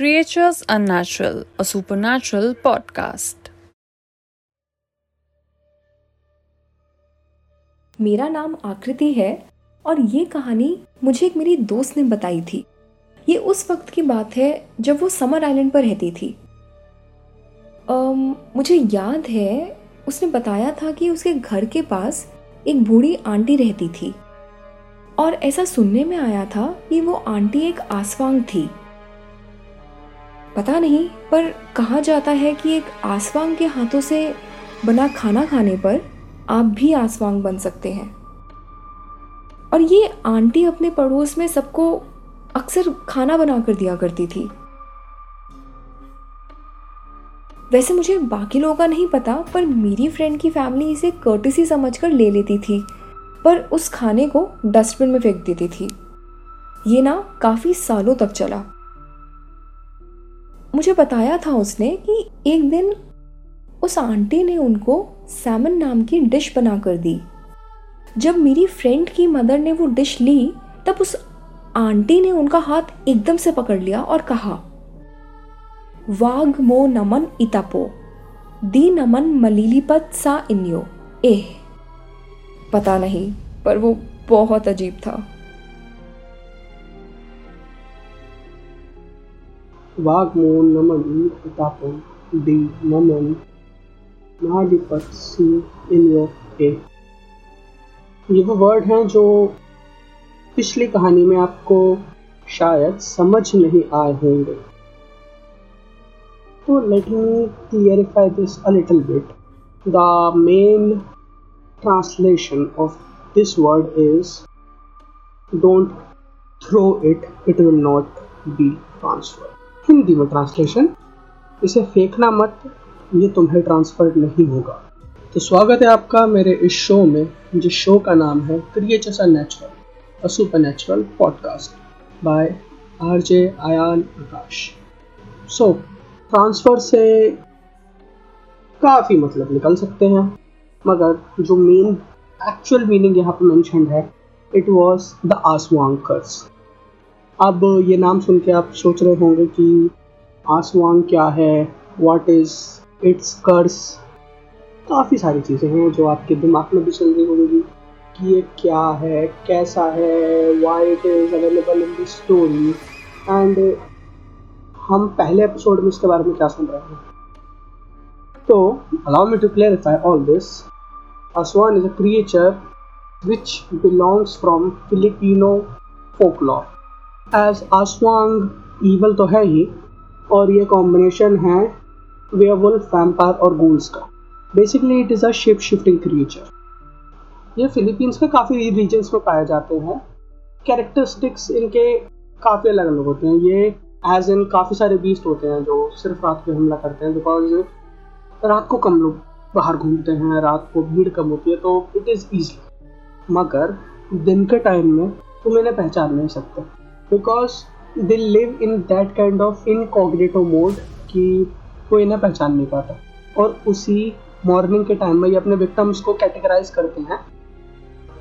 Creatures Unnatural, a supernatural podcast. मेरा नाम आकृति है और ये कहानी मुझे एक मेरी दोस्त ने बताई थी। ये उस वक्त की बात है जब वो समर आइलैंड पर रहती थी। um, मुझे याद है उसने बताया था कि उसके घर के पास एक बूढ़ी आंटी रहती थी। और ऐसा सुनने में आया था कि वो आंटी एक आसवांग थी। पता नहीं, पर कहा जाता है कि एक आसवांग के हाथों से बना खाना खाने पर आप भी आसवांग बन सकते हैं। और ये आंटी अपने पड़ोस में सबको अक्सर खाना बना कर दिया करती थी। वैसे मुझे बाकी लोगों का नहीं पता, पर मेरी फ्रेंड की फैमिली इसे कर्टिसी समझकर ले लेती थी, पर उस खाने को डस्टबिन में फेंक देती थी। ये ना काफ़ी सालों तक चला। मुझे बताया था उसने कि एक दिन उस आंटी ने उनको सैमन नाम की डिश बना कर दी। जब मेरी फ्रेंड की मदर ने वो डिश ली, तब उस आंटी ने उनका हाथ एकदम से पकड़ लिया और कहा वाग मो नमन इतापो, दी नमन मलीलीपत सा इन्यो। एह, पता नहीं, पर वो बहुत अजीब था। वाग मो नमन इतापो दी नमन मलीलीपत सी इन्यो ए ये वो वर्ड हैं जो पिछली कहानी में आपको शायद समझ नहीं आए होंगे। तो let me clarify this a little bit the main translation of this word is don't throw it it will not be transfer Hindi में ट्रांसलेशन इसे फेंकना मत ये तुम्हें ट्रांसफ़र नहीं होगा तो स्वागत है आपका मेरे इस शो में जिस शो का नाम है creatures natural a supernatural podcast by RJ Ayan Akash. So, transfer से काफ़ी मतलब निकल सकते हैं मगर जो मेन एक्चुअल मीनिंग यहाँ पे मैंशन है it was the aswang curse अब ये नाम सुन के आप सोच रहे होंगे कि आसवांग क्या है वाट इज़ इट्स कर्स काफ़ी सारी चीज़ें हैं जो आपके दिमाग में भी चल रही होंगी कि ये क्या है, कैसा है why it is available in this story and हम पहले एपिसोड में इसके बारे में क्या सुन रहे हैं? तो allow me to clarify all this aswang is a creature which belongs from Filipino folklore. As aswang evil तो है ही, और ये कॉम्बिनेशन है वेयरवुल्फ वैम्पायर और गोल्स का. Basically it is a ship shifting creature ये फिलीपींस के काफ़ी रीजन्स में पाए जाते हैं. कैरेक्टरिस्टिक्स इनके काफ़ी अलग अलग होते हैं. ये एज इन काफ़ी सारे बीस्ट होते हैं जो सिर्फ़ रात को हमला करते हैं बिकॉज़ रात को कम लोग बाहर घूमते हैं, रात को भीड़ कम होती है तो इट इज़ ईजी मगर दिन के टाइम में तुम इन्हें पहचान नहीं सकते। Because they live in that kind of incognito mode कि कोई इन्हें पहचान नहीं पाता। और उसी मॉर्निंग के टाइम में ये अपने विक्टम्स को कैटेगराइज करते हैं।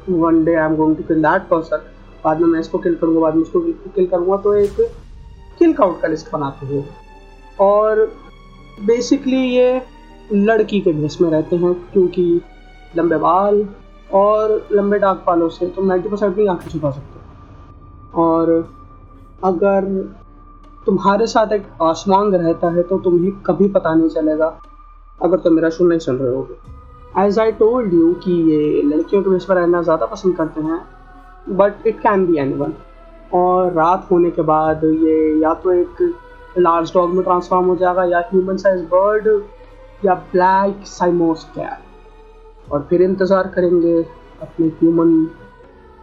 One day I am going to kill that person बाद में मैं इसको किल करूँगा, बाद में उसको किल करूँगा तो एक किल काउंट का लिस्ट बनाते हैं। और बेसिकली ये लड़की के भेस में रहते हैं, क्योंकि लंबे बाल और लंबे डाक बालों से तुम नाइन्टी परसेंट भी आँखें छुपा सकते हो। और अगर तुम्हारे साथ एक आसमांग रहता है तो तुम्हें कभी पता नहीं चलेगा, अगर तुम मेरा शो नहीं सुन रहे होगे। एज आई टोल्ड यू कि ये लड़कियों के बेस पर रहना ज़्यादा पसंद करते हैं but it can be anyone और रात होने के बाद ये या तो एक लार्ज डॉग में ट्रांसफॉर्म हो जाएगा, या ह्यूमन साइज़ बर्ड या ब्लैक साइमोस कैट और फिर इंतज़ार करेंगे अपने ह्यूमन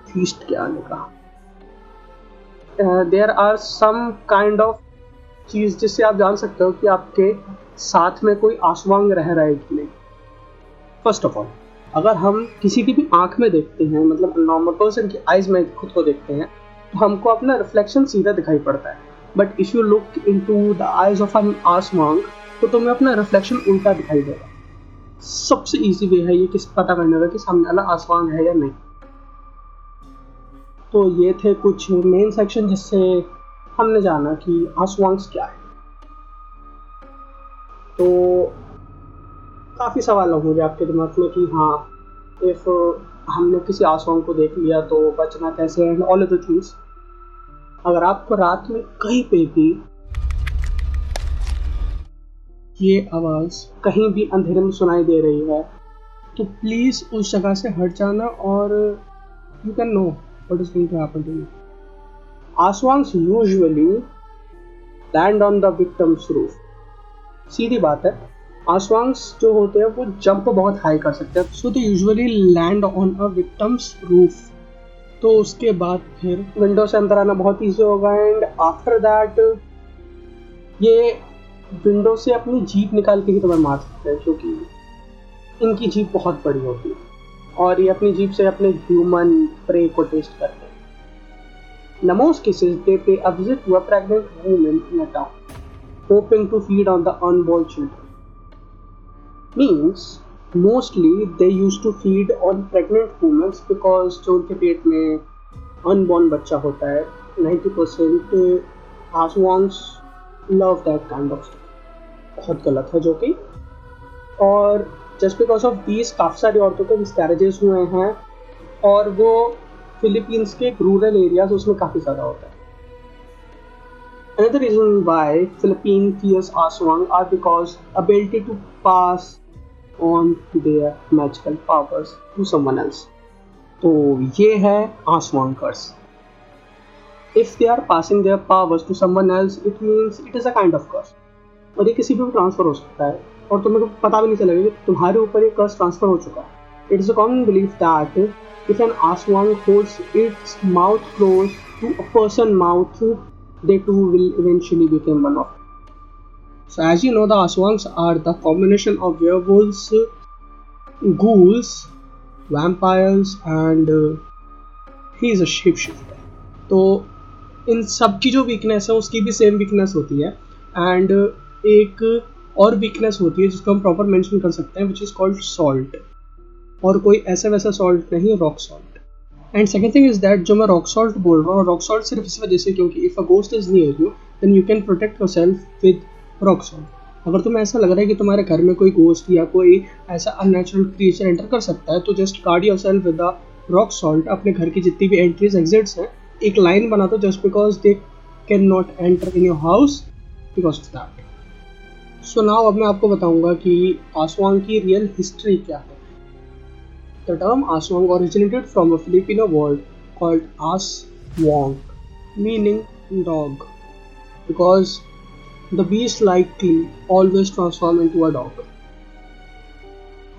फीस्ट के आने का। There are some kind of चीज़ जिससे आप जान सकते हो कि आपके साथ में कोई आसवांग रह रहा है कि नहीं। फ़र्स्ट ऑफ़ ऑल अगर हम किसी की भी आँख में देखते हैं मतलब नॉर्मल पर्सन की आइज़ में खुद को देखते हैं तो हमको अपना रिफ्लेक्शन सीधा दिखाई पड़ता है। But if you look into the eyes of an aswang तो तुम्हें अपना रिफ्लेक्शन उल्टा दिखाई देगा। सबसे ईजी वे है ये किस पता करने का कि सामने वाला आसमान है या नहीं। तो ये थे कुछ मेन सेक्शन जिससे हमने जाना कि आसवांग्स क्या है। तो काफ़ी सवाल होंगे आपके दिमाग में कि हाँ इफ़ हमने किसी आसमान को देख लिया तो बचना कैसे एंड ऑल द थिंग्स अगर आपको रात में कहीं पे भी ये आवाज़ कहीं भी अंधेरे में सुनाई दे रही है तो प्लीज़ उस जगह से हट जाना और you can know what is going to happen to you aswangs usually land on the victims roof सीधी बात है आसवांस जो होते हैं वो जंप बहुत हाई कर सकते हैं so they usually land on a victims roof तो उसके बाद फिर विंडो से अंदर आना बहुत ईजी होगा एंड आफ्टर दैट ये विंडो से अपनी जीप निकाल के ही तुम्हें मार सकते हैं, क्योंकि इनकी जीप बहुत बड़ी होती है। और ये अपनी जीप से अपने ह्यूमन प्रे को टेस्ट करते हैं। नमोस के सिलसिले पे अभिजित हुआ pregnant woman in a town hoping to feed on the unborn children means mostly they use to feed on pregnant womens because जो उनके पेट में अनबॉर्न बच्चा होता है नाइन्टी परसेंट हाज once love that kind of बहुत गलत है जो कि। और जस्ट बिकॉज़ ऑफ़ दीज काफ़ी सारी औरतों के मिसकैरेजेस हुए हैं, और वो फिलीपींस के रूरल एरियाज़ उसमें काफ़ी ज़्यादा होता है। Another reason why Philippine fears Aswang are because ability to pass on their magical powers to someone else. तो ये है aswang curse if they are passing their powers to someone else it means it is a kind of curse और ये किसी भी transfer हो सकता है। और तुम्हें तो पता भी नहीं चलेगा कि तुम्हारे ऊपर ये कर्ज ट्रांसफ़र हो चुका है। It is a common believe that if an aswang hold its mouth close to a person mouth they too will eventually become one of so as you know the aswangs are the combination of werewolves ghouls vampires and he is a ship shifter तो इन सब की जो weakness है, उसकी भी same weakness होती है। एंड uh, एक और वीकनेस होती है जिसको हम प्रॉपर मेंशन कर सकते हैं विच इज़ कॉल्ड सॉल्ट और कोई ऐसा वैसा सॉल्ट नहीं rock salt and second thing is that जो मैं रॉक सॉल्ट बोल रहा हूँ रॉक सॉल्ट सिर्फ़ इस वजह से क्योंकि if a ghost is near you then you can protect yourself with rock salt अगर तुम्हें ऐसा लग रहा है कि तुम्हारे घर में कोई गोस्ट या कोई ऐसा अननेचुरल क्रिएचर एंटर कर सकता है तो just guard yourself with the rock salt अपने घर की जितनी भी एंट्रीज एग्जिट्स हैं, एक लाइन बना दो just because they can not enter in your house because of that so now अब मैं आपको बताऊँगा कि आसवांग की रियल हिस्ट्री क्या है। The term aswang originated from a Filipino word called aswang meaning dog because the beast like T always transform in a dog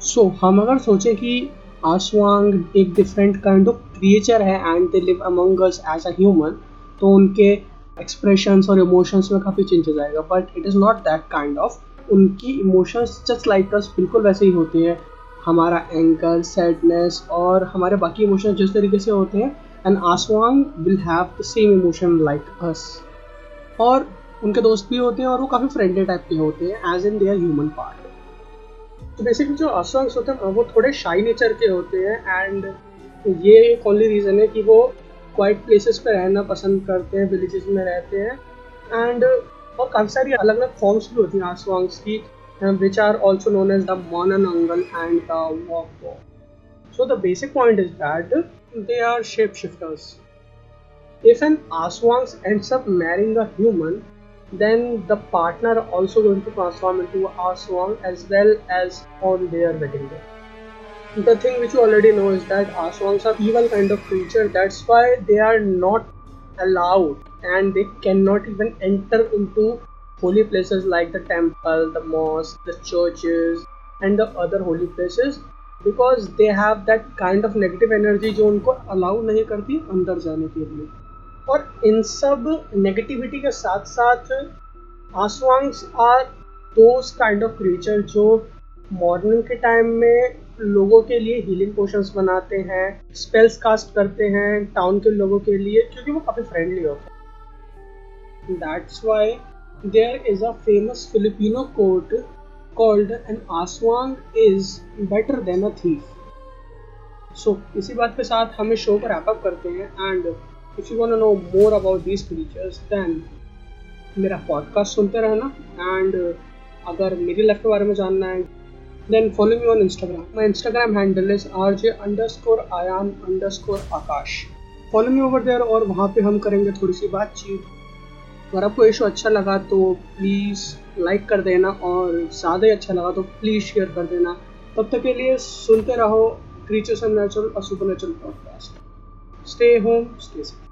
so हम अगर सोचें कि आसवांग एक डिफरेंट काइंड ऑफ़ क्रिएचर है and they live among us as a human तो उनके expressions और emotions में काफ़ी चेंजेस आएगा but it is not that kind of उनकी इमोशंस जस्ट लाइक अस बिल्कुल वैसे ही होते हैं। हमारा एंकर सैडनेस और हमारे बाकी इमोशन जिस तरीके से होते हैं and aswang will have the same emotion like us और उनके दोस्त भी होते हैं और वो काफ़ी फ्रेंडली टाइप के होते हैं as in their human part तो बेसिकली जो आसवांग्स होते हैं, वो थोड़े शाई नेचर के होते हैं एंड ये एक ओनली रीज़न है कि वो क्वाइट प्लेसेस पे रहना पसंद करते हैं विलेजेस में रहते हैं। एंड और काफ़ी सारी अलग अलग फॉर्म्स भी होती हैं आसवांग्स की। Which are also known as the manananggal and the wakwak so the basic point is that they are shape shifters if an aswangs ends up marrying a then the partner also going to transform into aswang as well as on their wedding day The thing which you already know is that Aswangs are evil kind of creature. That's why they are not allowed and they cannot even enter into holy places like the temple, the mosque, the churches, and the other holy places because they have that kind of negative energy जो उनको allow नहीं करती अंदर जाने के लिए और इन सब नेगेटिविटी के साथ साथ aswangs are those kind of creature जो मॉर्निंग के टाइम में लोगों के लिए हीलिंग पोशंस बनाते हैं स्पेल्स कास्ट करते हैं टाउन के लोगों के लिए, क्योंकि वो काफ़ी फ्रेंडली होते हैं that's why there is a famous Filipino quote called an aswang is better than a thief. So, इसी बात के साथ हम इस शो को रैप अप करते हैं and if you know more about these creatures then मेरा पॉडकास्ट सुनते रहना एंड अगर मेरी लाइफ के बारे में जानना है on Instagram my Instagram handle is R J underscore Ayan underscore Akash follow me over there और वहाँ पे हम करेंगे थोड़ी सी बातचीत। अगर आपको ये शो अच्छा लगा तो प्लीज़ लाइक कर देना और ज़्यादा ही अच्छा लगा तो प्लीज़ शेयर कर देना। तब तक के लिए सुनते रहो क्रीचर्स एंड नेचुरल और supernatural podcast stay home stay safe